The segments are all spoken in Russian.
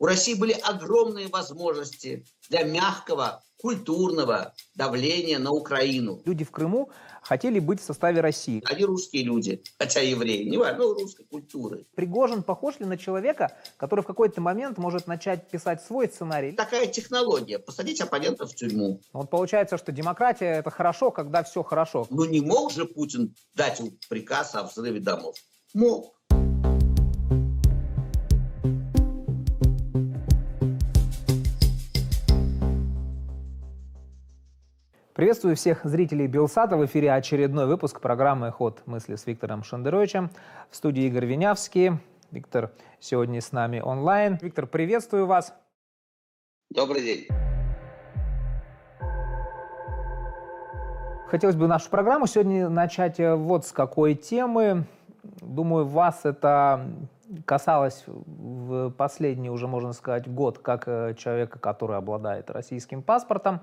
У России были огромные возможности для мягкого, культурного давления на Украину. Люди в Крыму хотели быть в составе России. Они русские люди, хотя евреи, не важно, ну, русской культуры. Пригожин похож ли на человека, который в какой-то момент может начать писать свой сценарий? Такая технология, посадить оппонента в тюрьму. Вот получается, что демократия – это хорошо, когда все хорошо. Ну не мог же Путин дать приказ о взрыве домов? Мог. Приветствую всех зрителей Белсата. В эфире очередной выпуск программы «Ход мысли» с Виктором Шендеровичем. В студии Игорь Винявский. Виктор сегодня с нами онлайн. Виктор, приветствую вас. Добрый день. Хотелось бы нашу программу сегодня начать э, вот с какой темы. Думаю, вас это касалось в последний, уже можно сказать, год, как э, человека, который обладает российским паспортом.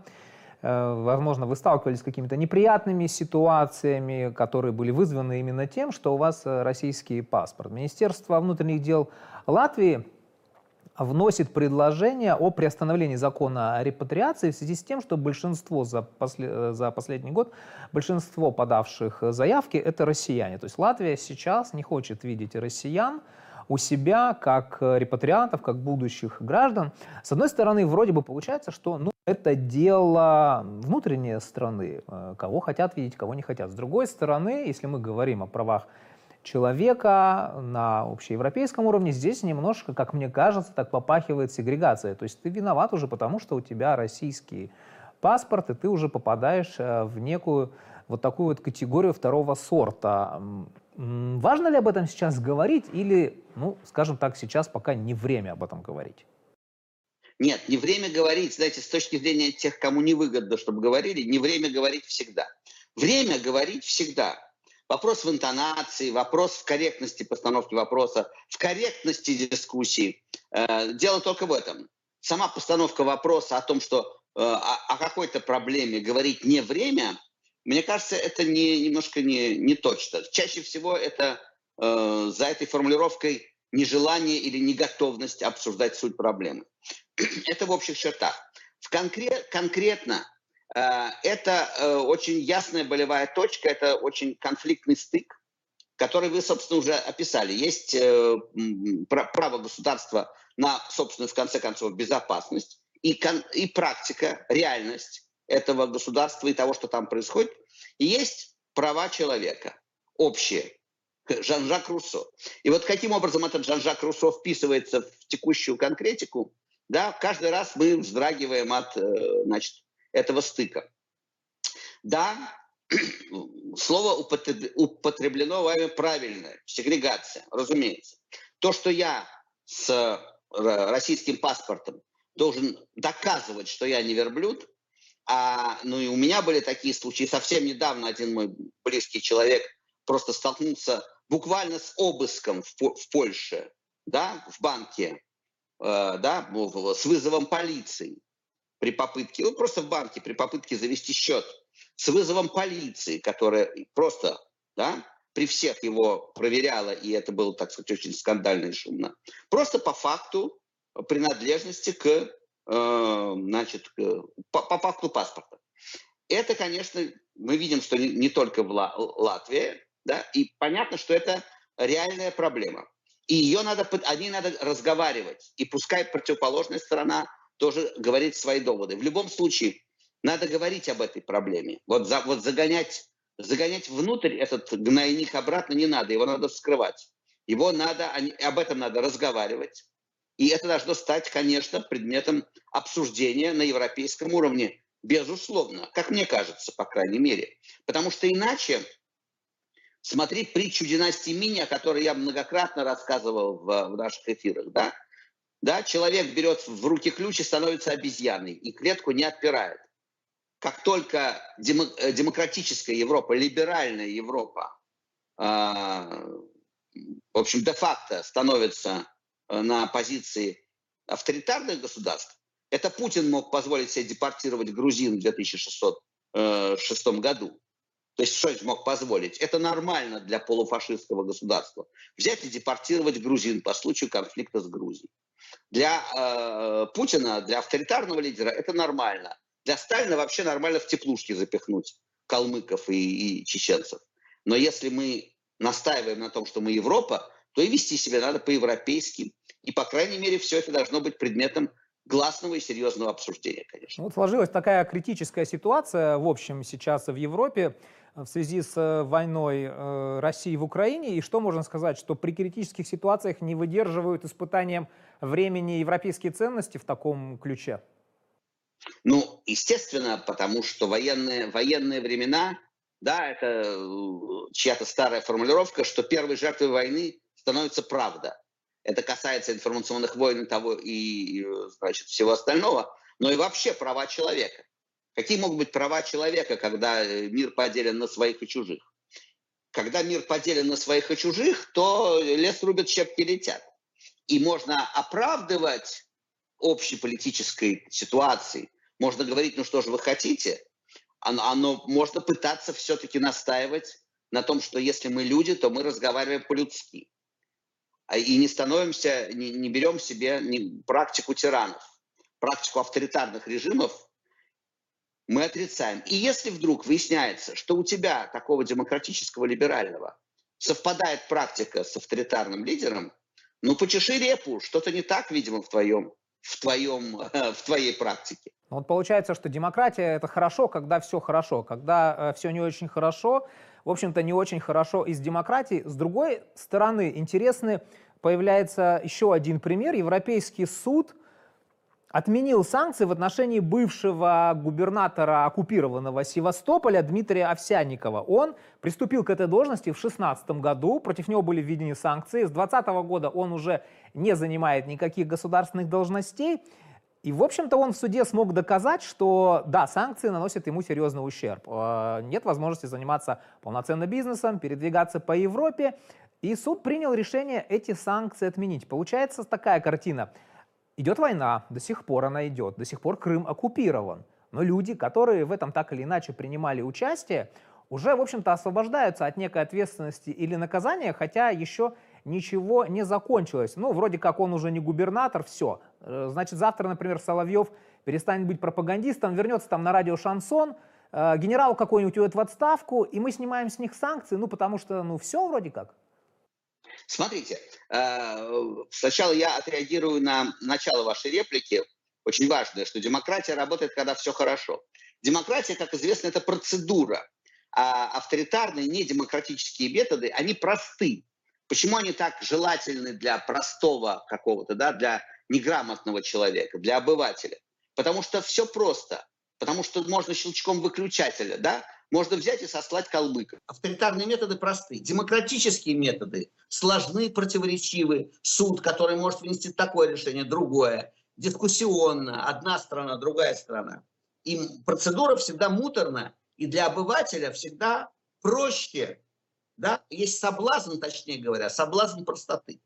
Э, возможно, вы сталкивались с какими-то неприятными ситуациями, которые были вызваны именно тем, что у вас э, российский паспорт. Министерство внутренних дел Латвии вносит предложение о приостановлении закона о репатриации в связи с тем, что большинство за, после, э, за последний год, большинство подавших заявки – это россияне. То есть Латвия сейчас не хочет видеть россиян у себя как репатриантов, как будущих граждан. С одной стороны, вроде бы получается, что ну, это дело внутренней страны, э, кого хотят видеть, кого не хотят. С другой стороны, если мы говорим о правах человека на общеевропейском уровне, здесь немножко, как мне кажется, так попахивает сегрегация. То есть ты виноват уже потому, что у тебя российский паспорт, и ты уже попадаешь э, в некую вот такую вот категорию второго сорта. Важно ли об этом сейчас говорить или, ну, скажем так, сейчас пока не время об этом говорить? Нет, не время говорить, знаете, с точки зрения тех, кому невыгодно, чтобы говорили, не время говорить всегда. Время говорить всегда. Вопрос в интонации, вопрос в корректности постановки вопроса, в корректности дискуссии. Э, дело только в этом. Сама постановка вопроса о том, что э, о, о какой-то проблеме говорить не время, мне кажется, это не, немножко не, не точно. Чаще всего это э, за этой формулировкой нежелание или неготовность обсуждать суть проблемы. Это в общих чертах. В конкрет, конкретно э, это э, очень ясная болевая точка, это очень конфликтный стык, который вы, собственно, уже описали. Есть э, право государства на, собственно, в конце концов, безопасность и, кон, и практика, реальность этого государства и того, что там происходит. И есть права человека общие. Жан-Жак Руссо. И вот каким образом этот Жан-Жак Руссо вписывается в текущую конкретику, да, каждый раз мы вздрагиваем от э, значит, этого стыка. Да, слово употреблено вами правильно, сегрегация, разумеется. То, что я с э, российским паспортом должен доказывать, что я не верблюд, а, ну и у меня были такие случаи. Совсем недавно один мой близкий человек просто столкнулся буквально с обыском в, в Польше, да, в банке, э, да, с вызовом полиции при попытке, ну просто в банке при попытке завести счет, с вызовом полиции, которая просто, да, при всех его проверяла, и это было, так сказать, очень скандально и шумно. Просто по факту принадлежности к, значит, к, по, по факту паспорта. Это, конечно, мы видим, что не только в Латвии, да, и понятно, что это реальная проблема. И ее надо, о ней надо разговаривать. И пускай противоположная сторона тоже говорит свои доводы. В любом случае, надо говорить об этой проблеме. Вот, за, вот загонять, загонять внутрь этот гнойник обратно не надо, его надо вскрывать. Его надо, об этом надо разговаривать. И это должно стать, конечно, предметом обсуждения на европейском уровне. Безусловно, как мне кажется, по крайней мере. Потому что иначе смотреть притчу династии Мини, о которой я многократно рассказывал в, в наших эфирах. Да? Да, человек берет в руки ключ и становится обезьяной, и клетку не отпирает. Как только э, демократическая Европа, либеральная Европа, э, в общем, де-факто становится на позиции авторитарных государств, это Путин мог позволить себе депортировать грузин в 2006 году. То есть что мог позволить? Это нормально для полуфашистского государства. Взять и депортировать грузин по случаю конфликта с Грузией. Для э, Путина, для авторитарного лидера это нормально. Для Сталина вообще нормально в теплушки запихнуть калмыков и, и чеченцев. Но если мы настаиваем на том, что мы Европа, то и вести себя надо по-европейски. И, по крайней мере, все это должно быть предметом гласного и серьезного обсуждения, конечно. Вот сложилась такая критическая ситуация, в общем, сейчас в Европе в связи с э, войной э, России в Украине. И что можно сказать, что при критических ситуациях не выдерживают испытанием времени европейские ценности в таком ключе? Ну, естественно, потому что военные, военные времена, да, это э, чья-то старая формулировка, что первой жертвой войны становится правда. Это касается информационных войн и того и, значит, всего остального, но и вообще права человека. Какие могут быть права человека, когда э, мир поделен на своих и чужих? Когда мир поделен на своих и чужих, то лес рубят, щепки летят. И можно оправдывать общей политической ситуации. Можно говорить, ну что же вы хотите? Оно, оно можно пытаться все-таки настаивать на том, что если мы люди, то мы разговариваем по-людски. А, и не становимся, не, не берем себе не, практику тиранов, практику авторитарных режимов мы отрицаем. И если вдруг выясняется, что у тебя, такого демократического либерального, совпадает практика с авторитарным лидером, ну, почеши репу, что-то не так, видимо, в твоем, в твоем, в твоей практике. Ну, вот получается, что демократия это хорошо, когда все хорошо. Когда э, все не очень хорошо, в общем-то, не очень хорошо из демократии. С другой стороны, интересный появляется еще один пример. Европейский суд отменил санкции в отношении бывшего губернатора оккупированного Севастополя Дмитрия Овсянникова. Он приступил к этой должности в 2016 году, против него были введены санкции. С 2020 года он уже не занимает никаких государственных должностей. И, в общем-то, он в суде смог доказать, что, да, санкции наносят ему серьезный ущерб. Э, нет возможности заниматься полноценно бизнесом, передвигаться по Европе. И суд принял решение эти санкции отменить. Получается такая картина. Идет война, до сих пор она идет, до сих пор Крым оккупирован. Но люди, которые в этом так или иначе принимали участие, уже, в общем-то, освобождаются от некой ответственности или наказания, хотя еще ничего не закончилось. Ну, вроде как он уже не губернатор, все. Э, значит, завтра, например, Соловьев перестанет быть пропагандистом, вернется там на радио «Шансон», э, генерал какой-нибудь уйдет в отставку, и мы снимаем с них санкции, ну, потому что, ну, все вроде как. Смотрите, э, сначала я отреагирую на начало вашей реплики. Очень важное, что демократия работает, когда все хорошо. Демократия, как известно, это процедура. А авторитарные, недемократические методы, они просты. Почему они так желательны для простого какого-то, да, для неграмотного человека, для обывателя? Потому что все просто. Потому что можно щелчком выключателя, да, можно взять и сослать калмыков. Авторитарные методы просты. Демократические методы сложны, противоречивы. Суд, который может вынести такое решение, другое. Дискуссионно. Одна страна, другая страна. И процедура всегда муторна. И для обывателя всегда проще да? Есть соблазн, точнее говоря, соблазн простоты.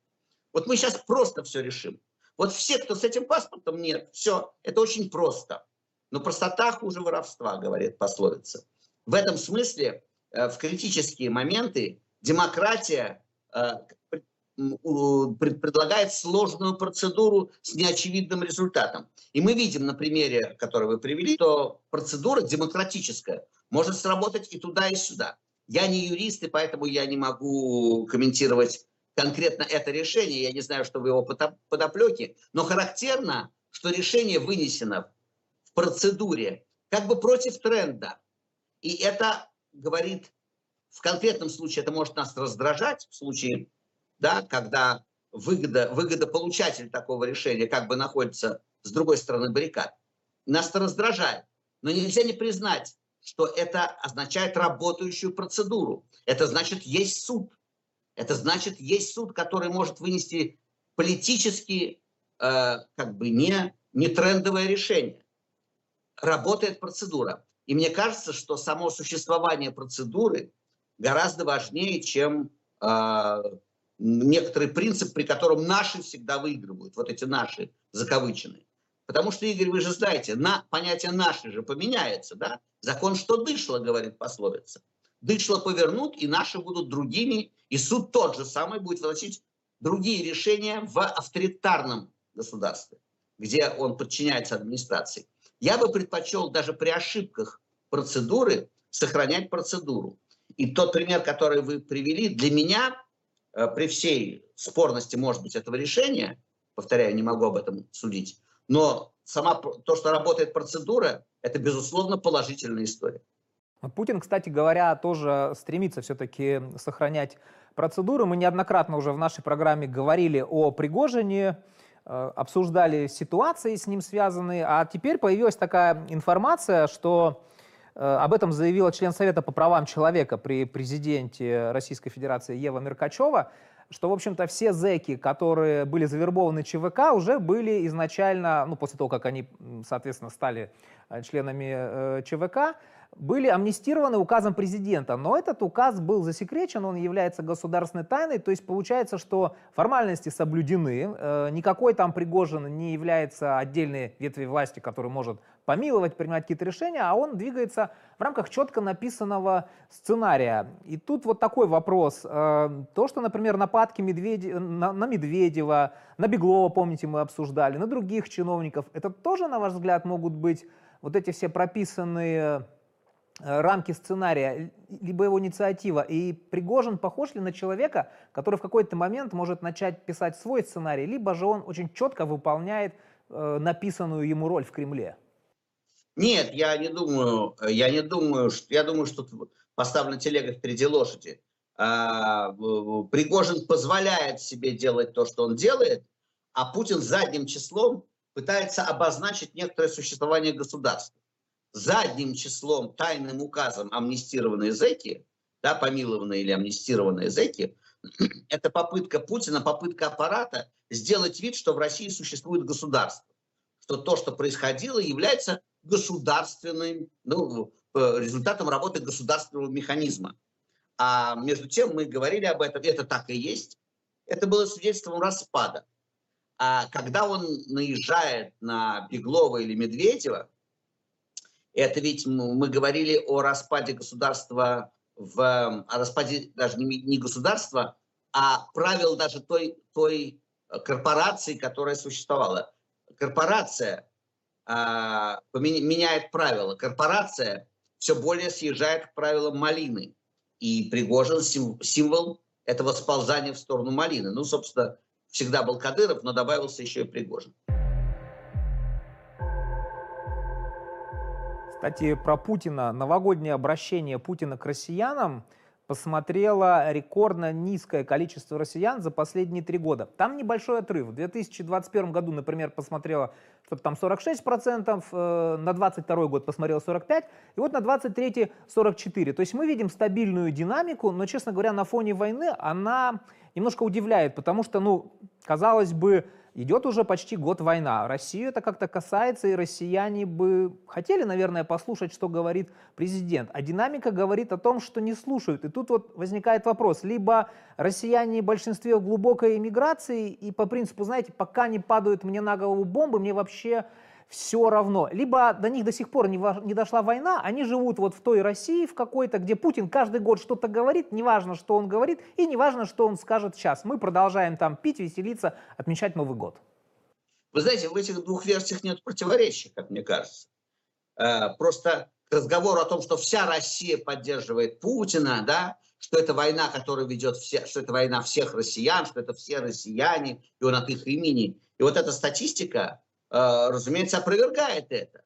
Вот мы сейчас просто все решим. Вот все, кто с этим паспортом, нет, все, это очень просто. Но простота хуже воровства, говорит пословица. В этом смысле э, в критические моменты демократия э, предлагает сложную процедуру с неочевидным результатом. И мы видим на примере, который вы привели, что процедура демократическая может сработать и туда, и сюда. Я не юрист, и поэтому я не могу комментировать конкретно это решение. Я не знаю, что в его подоплеке. Но характерно, что решение вынесено в процедуре как бы против тренда. И это говорит, в конкретном случае это может нас раздражать, в случае, да, когда выгода, выгодополучатель такого решения как бы находится с другой стороны баррикад. Нас это раздражает. Но нельзя не признать что это означает работающую процедуру. Это значит, есть суд. Это значит, есть суд, который может вынести политически э, как бы не, не трендовое решение. Работает процедура. И мне кажется, что само существование процедуры гораздо важнее, чем э, некоторый принцип, при котором наши всегда выигрывают. Вот эти наши закавыченные. Потому что, Игорь, вы же знаете, на, понятие «наши» же поменяется, да? Закон, что дышло, говорит пословица. Дышло повернут, и наши будут другими, и суд тот же самый будет выносить другие решения в авторитарном государстве, где он подчиняется администрации, я бы предпочел даже при ошибках процедуры сохранять процедуру. И тот пример, который вы привели, для меня, э, при всей спорности, может быть, этого решения, повторяю, не могу об этом судить, но сама то, что работает процедура, это, безусловно, положительная история. Путин, кстати говоря, тоже стремится все-таки сохранять процедуры. Мы неоднократно уже в нашей программе говорили о Пригожине, э, обсуждали ситуации с ним связанные, а теперь появилась такая информация, что э, об этом заявила член Совета по правам человека при президенте Российской Федерации Ева Меркачева, что, в общем-то, все зэки, которые были завербованы ЧВК, уже были изначально, ну, после того, как они, соответственно, стали э, членами ЧВК, были амнистированы указом президента, но этот указ был засекречен, он является государственной тайной, то есть получается, что формальности соблюдены, э, никакой там Пригожин не является отдельной ветви власти, который может помиловать, принимать какие-то решения, а он двигается в рамках четко написанного сценария. И тут вот такой вопрос. Э, то, что, например, нападки Медведе... на, на Медведева, на Беглова, помните, мы обсуждали, на других чиновников, это тоже, на ваш взгляд, могут быть вот эти все прописанные рамки сценария, либо его инициатива. И Пригожин похож ли на человека, который в какой-то момент может начать писать свой сценарий, либо же он очень четко выполняет э, написанную ему роль в Кремле? Нет, я не думаю, я не думаю, что, я думаю, что поставлена телега впереди лошади. А, Пригожин позволяет себе делать то, что он делает, а Путин задним числом пытается обозначить некоторое существование государства задним числом, тайным указом амнистированные зэки, да, помилованные или амнистированные зэки, это попытка Путина, попытка аппарата сделать вид, что в России существует государство. Что то, что происходило, является государственным, ну, э, результатом работы государственного механизма. А между тем мы говорили об этом, это так и есть. Это было свидетельством распада. А когда он наезжает на Беглова или Медведева, это ведь мы говорили о распаде государства, в, о распаде даже не, не государства, а правил даже той, той корпорации, которая существовала. Корпорация а, меняет правила. Корпорация все более съезжает к правилам малины. И Пригожин символ этого сползания в сторону малины. Ну, собственно, всегда был Кадыров, но добавился еще и Пригожин. Кстати, про Путина. Новогоднее обращение Путина к россиянам посмотрело рекордно низкое количество россиян за последние три года. Там небольшой отрыв. В 2021 году, например, посмотрело что-то там 46%, э, на 22 год посмотрело 45%, и вот на 23 44%. То есть мы видим стабильную динамику, но, честно говоря, на фоне войны она немножко удивляет, потому что, ну, казалось бы, идет уже почти год война. Россию это как-то касается, и россияне бы хотели, наверное, послушать, что говорит президент. А динамика говорит о том, что не слушают. И тут вот возникает вопрос. Либо россияне в большинстве в глубокой эмиграции, и по принципу, знаете, пока не падают мне на голову бомбы, мне вообще все равно. Либо до них до сих пор не, не дошла война, они живут вот в той России в какой-то, где Путин каждый год что-то говорит, неважно, что он говорит, и неважно, что он скажет сейчас. Мы продолжаем там пить, веселиться, отмечать Новый год. Вы знаете, в этих двух версиях нет противоречия, как мне кажется. Э, просто разговор о том, что вся Россия поддерживает Путина, да, что это война, которую ведет все, что это война всех россиян, что это все россияне, и он от их имени. И вот эта статистика, разумеется, опровергает это.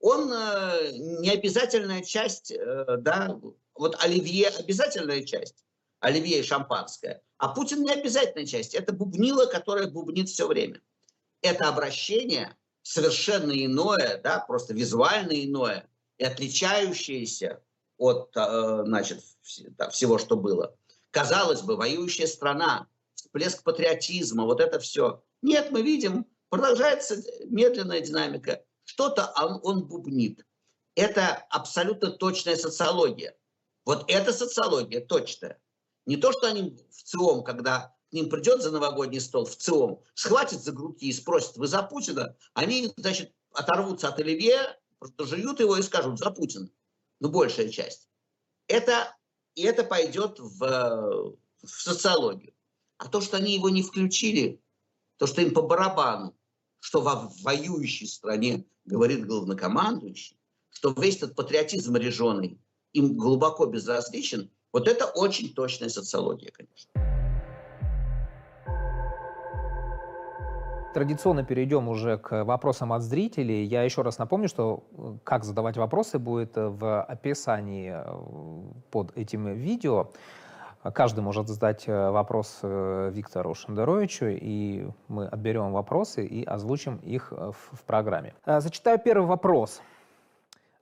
Он э, не обязательная часть, э, да, вот Оливье обязательная часть, Оливье и шампанское, а Путин не обязательная часть. Это бубнило, которое бубнит все время. Это обращение совершенно иное, да, просто визуально иное и отличающееся от значит, всего, что было. Казалось бы, воюющая страна, всплеск патриотизма, вот это все. Нет, мы видим Продолжается медленная динамика. Что-то он, он бубнит. Это абсолютно точная социология. Вот эта социология точная. Не то, что они в ЦИОМ, когда к ним придет за новогодний стол в ЦИОМ, схватит за грудки и спросит, вы за Путина? Они, значит, оторвутся от Оливье, жуют его и скажут, за Путина. Ну, большая часть. Это, и это пойдет в, в социологию. А то, что они его не включили, то, что им по барабану, что во воюющей стране говорит главнокомандующий, что весь этот патриотизм реженный им глубоко безразличен, вот это очень точная социология, конечно. Традиционно перейдем уже к вопросам от зрителей. Я еще раз напомню, что э, как задавать вопросы будет в описании э, под этим видео. Каждый может задать э, вопрос Виктору Шендеровичу, и мы отберем вопросы и озвучим их в программе. Зачитаю первый вопрос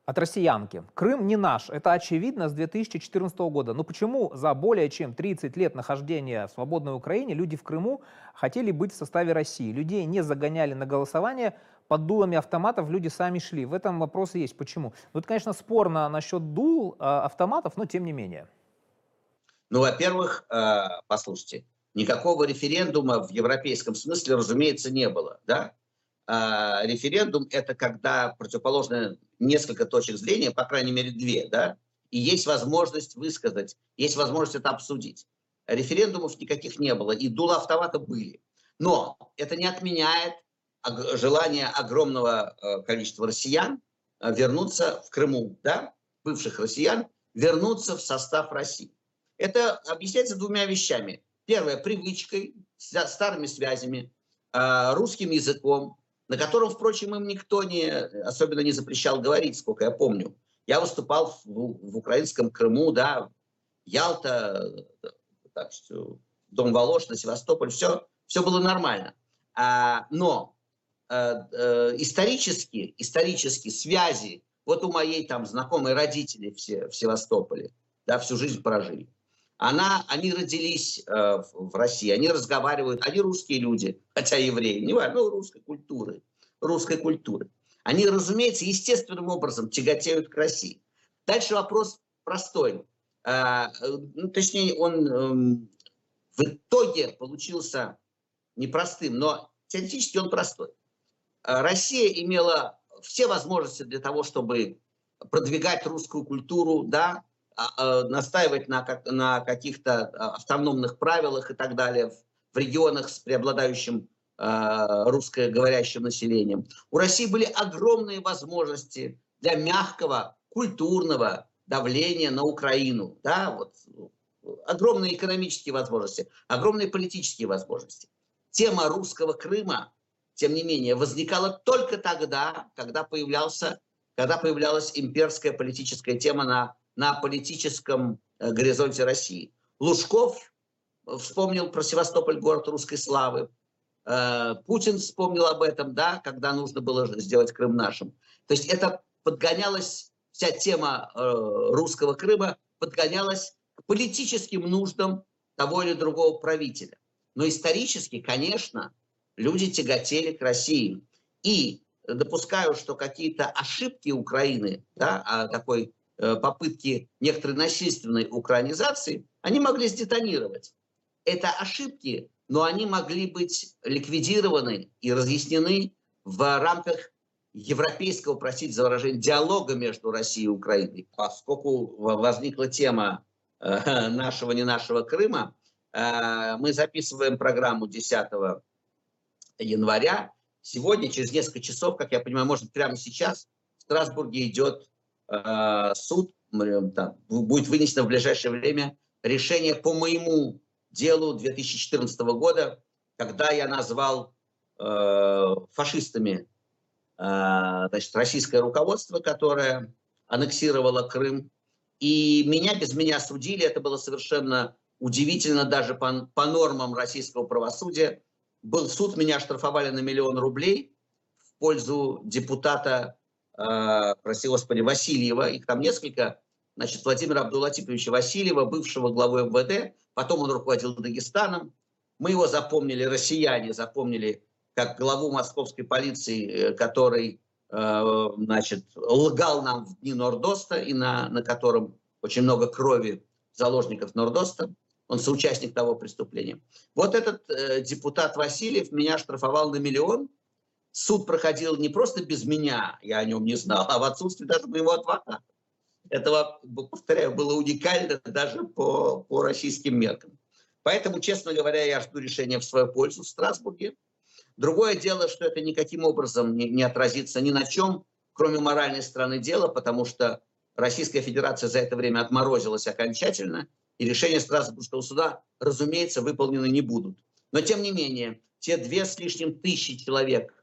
от россиянки. Крым не наш, это очевидно с 2014 года. Но почему за более чем 30 лет нахождения в свободной Украине люди в Крыму хотели быть в составе России? Людей не загоняли на голосование, под дулами автоматов люди сами шли. В этом вопрос есть. Почему? Ну, это, конечно, спорно насчет дул э, автоматов, но тем не менее. Ну, во-первых, э, послушайте, никакого референдума в европейском смысле, разумеется, не было. Да? А, референдум – это когда противоположные несколько точек зрения, по крайней мере две, да, и есть возможность высказать, есть возможность это обсудить. Референдумов никаких не было, и дула автомата были. Но это не отменяет желание огромного э, количества россиян э, вернуться в Крыму, да, бывших россиян, вернуться в состав России. Это объясняется двумя вещами. Первое – привычкой, старыми связями, э, русским языком, на котором, впрочем, им никто не, особенно не запрещал говорить, сколько я помню. Я выступал в, в украинском Крыму, да, Ялта, так что Дом Волошина, Севастополь, все, все было нормально. А, но э, э, исторически, исторически связи, вот у моей там знакомой родители все в Севастополе, да, всю жизнь прожили. Она, они родились э, в России, они разговаривают, они русские люди, хотя евреи, не важно, ну, русской культуры, русской культуры. Они, разумеется, естественным образом тяготеют к России. Дальше вопрос простой. Э, ну, точнее, он э, в итоге получился непростым, но теоретически он простой. Э, Россия имела все возможности для того, чтобы продвигать русскую культуру, да, настаивать на, на каких-то а, автономных правилах и так далее в регионах с преобладающим русскоговорящим населением. У России были огромные возможности для мягкого культурного давления на Украину. Да, вот, огромные экономические возможности, огромные политические возможности. Тема русского Крыма, тем не менее, возникала только тогда, когда, появлялся, когда появлялась имперская политическая тема на на политическом э, горизонте России. Лужков вспомнил про Севастополь, город русской славы. Э, Путин вспомнил об этом, да, когда нужно было сделать Крым нашим. То есть это подгонялась, вся тема э, русского Крыма подгонялась к политическим нуждам того или другого правителя. Но исторически, конечно, люди тяготели к России. И допускаю, что какие-то ошибки Украины, да, а такой Э, попытки некоторой насильственной украинизации, они могли сдетонировать. Это ошибки, но они могли быть ликвидированы и разъяснены в рамках европейского, простите за выражение, диалога между Россией и Украиной. Поскольку возникла тема э, нашего, не нашего Крыма, э, мы записываем программу 10 января. Сегодня, через несколько часов, как я понимаю, может прямо сейчас, в Страсбурге идет Э, суд там, будет вынесено в ближайшее время решение по моему делу 2014 года, когда я назвал э, фашистами э, значит, российское руководство, которое аннексировало Крым. И меня без меня судили. Это было совершенно удивительно даже по, по нормам российского правосудия. Был суд, меня штрафовали на миллион рублей в пользу депутата э, прости господи, Васильева, их там несколько, значит, Владимира Абдулатиповича Васильева, бывшего главы МВД, потом он руководил Дагестаном. Мы его запомнили, россияне запомнили, как главу московской полиции, э, который, э, значит, лгал нам в дни Нордоста, и на, на котором очень много крови заложников Нордоста. Он соучастник того преступления. Вот этот э, депутат Васильев меня штрафовал на миллион – суд проходил не просто без меня, я о нем не знал, а в отсутствии даже моего адвоката. Это, повторяю, было уникально даже по, по российским меркам. Поэтому, честно говоря, я жду решения в свою пользу в Страсбурге. Другое дело, что это никаким образом не, не отразится ни на чем, кроме моральной стороны дела, потому что Российская Федерация за это время отморозилась окончательно, и решения Страсбургского суда, разумеется, выполнены не будут. Но, тем не менее, те две с лишним тысячи человек,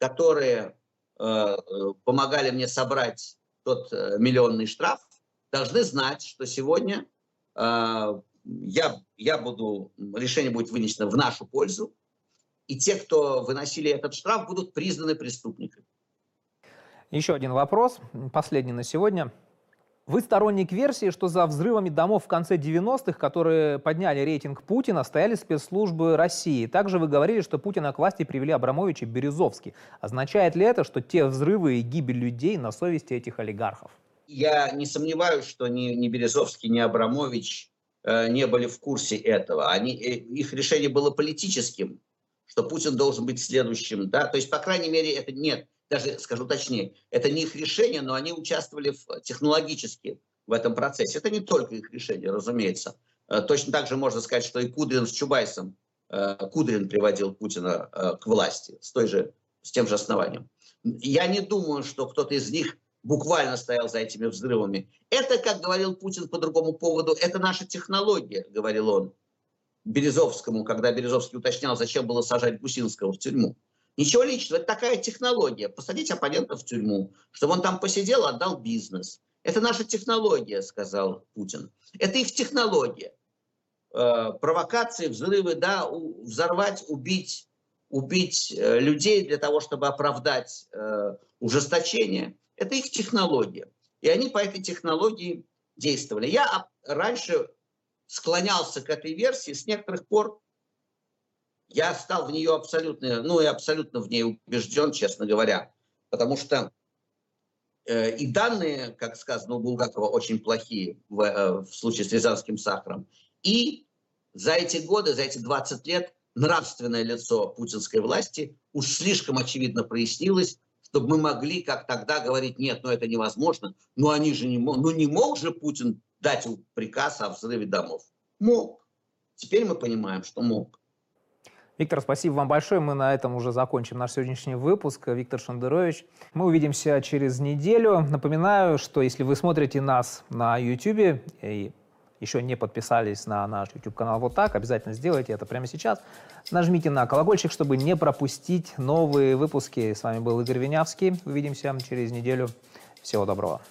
которые э, помогали мне собрать тот э, миллионный штраф, должны знать, что сегодня э, я, я буду, решение будет вынесено в нашу пользу, и те, кто выносили этот штраф, будут признаны преступниками. Еще один вопрос, последний на сегодня. Вы сторонник версии, что за взрывами домов в конце 90-х, которые подняли рейтинг Путина, стояли спецслужбы России. Также вы говорили, что Путина к власти привели Абрамович и Березовский. Означает ли это, что те взрывы и гибель людей на совести этих олигархов? Я не сомневаюсь, что ни, ни Березовский, ни Абрамович э, не были в курсе этого. Они, э, их решение было политическим, что Путин должен быть следующим. Да? То есть, по крайней мере, это нет даже скажу точнее, это не их решение, но они участвовали в, технологически в этом процессе. Это не только их решение, разумеется. Э, точно так же можно сказать, что и Кудрин с Чубайсом, э, Кудрин приводил Путина э, к власти с, той же, с тем же основанием. Я не думаю, что кто-то из них буквально стоял за этими взрывами. Это, как говорил Путин по другому поводу, это наша технология, говорил он Березовскому, когда Березовский уточнял, зачем было сажать Гусинского в тюрьму. Ничего личного, это такая технология. Посадить оппонента в тюрьму, чтобы он там посидел, отдал бизнес. Это наша технология, сказал Путин. Это их технология. Э, провокации, взрывы, да, взорвать, убить, убить э, людей для того, чтобы оправдать э, ужесточение. Это их технология. И они по этой технологии действовали. Я раньше склонялся к этой версии, с некоторых пор я стал в нее абсолютно, ну и абсолютно в ней убежден, честно говоря, потому что э, и данные, как сказано у Булгакова, очень плохие в, э, в случае с рязанским сахаром. И за эти годы, за эти 20 лет нравственное лицо путинской власти уж слишком очевидно прояснилось, чтобы мы могли, как тогда, говорить, нет, ну это невозможно, ну они же не могут, ну не мог же Путин дать приказ о взрыве домов. Мог. Теперь мы понимаем, что мог. Виктор, спасибо вам большое. Мы на этом уже закончим наш сегодняшний выпуск. Виктор Шендерович. Мы увидимся через неделю. Напоминаю, что если вы смотрите нас на YouTube и еще не подписались на наш YouTube-канал вот так, обязательно сделайте это прямо сейчас. Нажмите на колокольчик, чтобы не пропустить новые выпуски. С вами был Игорь Винявский. Увидимся через неделю. Всего доброго.